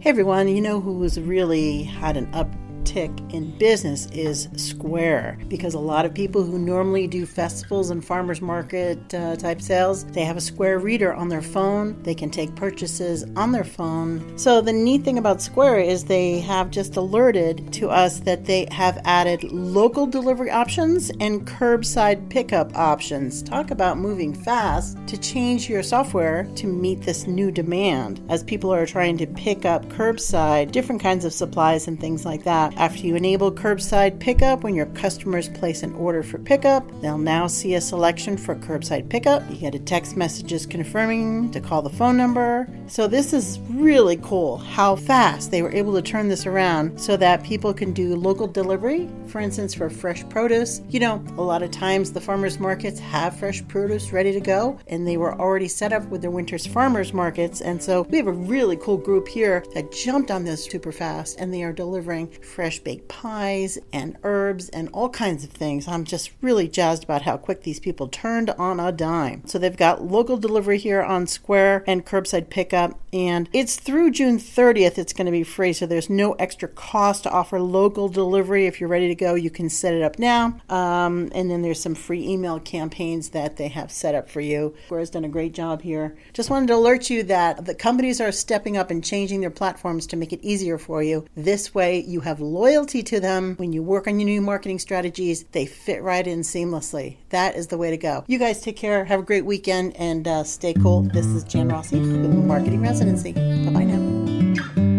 Hey everyone, you know who who's really had an up uptick in business is Square because a lot of people who normally do festivals and farmers market uh, type sales, they have a Square reader on their phone. They can take purchases on their phone. So the neat thing about Square is they have just alerted to us that they have added local delivery options and curbside pickup options. Talk about moving fast to change your software to meet this new demand as people are trying to pick up curbside different kinds of supplies and things like that after you enable curbside pickup, when your customers place an order for pickup, they'll now see a selection for curbside pickup. You get a text messages confirming to call the phone number. So this is really cool how fast they were able to turn this around so that people can do local delivery, for instance, for fresh produce. You know, a lot of times the farmers markets have fresh produce ready to go and they were already set up with their winter's farmers markets. And so we have a really cool group here that jumped on this super fast and they are delivering fresh fresh baked pies and herbs and all kinds of things. I'm just really jazzed about how quick these people turned on a dime. So they've got local delivery here on Square and curbside pickup, and it's through June 30th. It's going to be free, so there's no extra cost to offer local delivery. If you're ready to go, you can set it up now. Um, and then there's some free email campaigns that they have set up for you. Square has done a great job here. Just wanted to alert you that the companies are stepping up and changing their platforms to make it easier for you. This way, you have loyalty to them. When you work on your new marketing strategies, they fit right in seamlessly. That is the way to go. You guys take care. Have a great weekend and uh, stay cool. This is Jan Rossi with Marketing Residency. Bye bye now.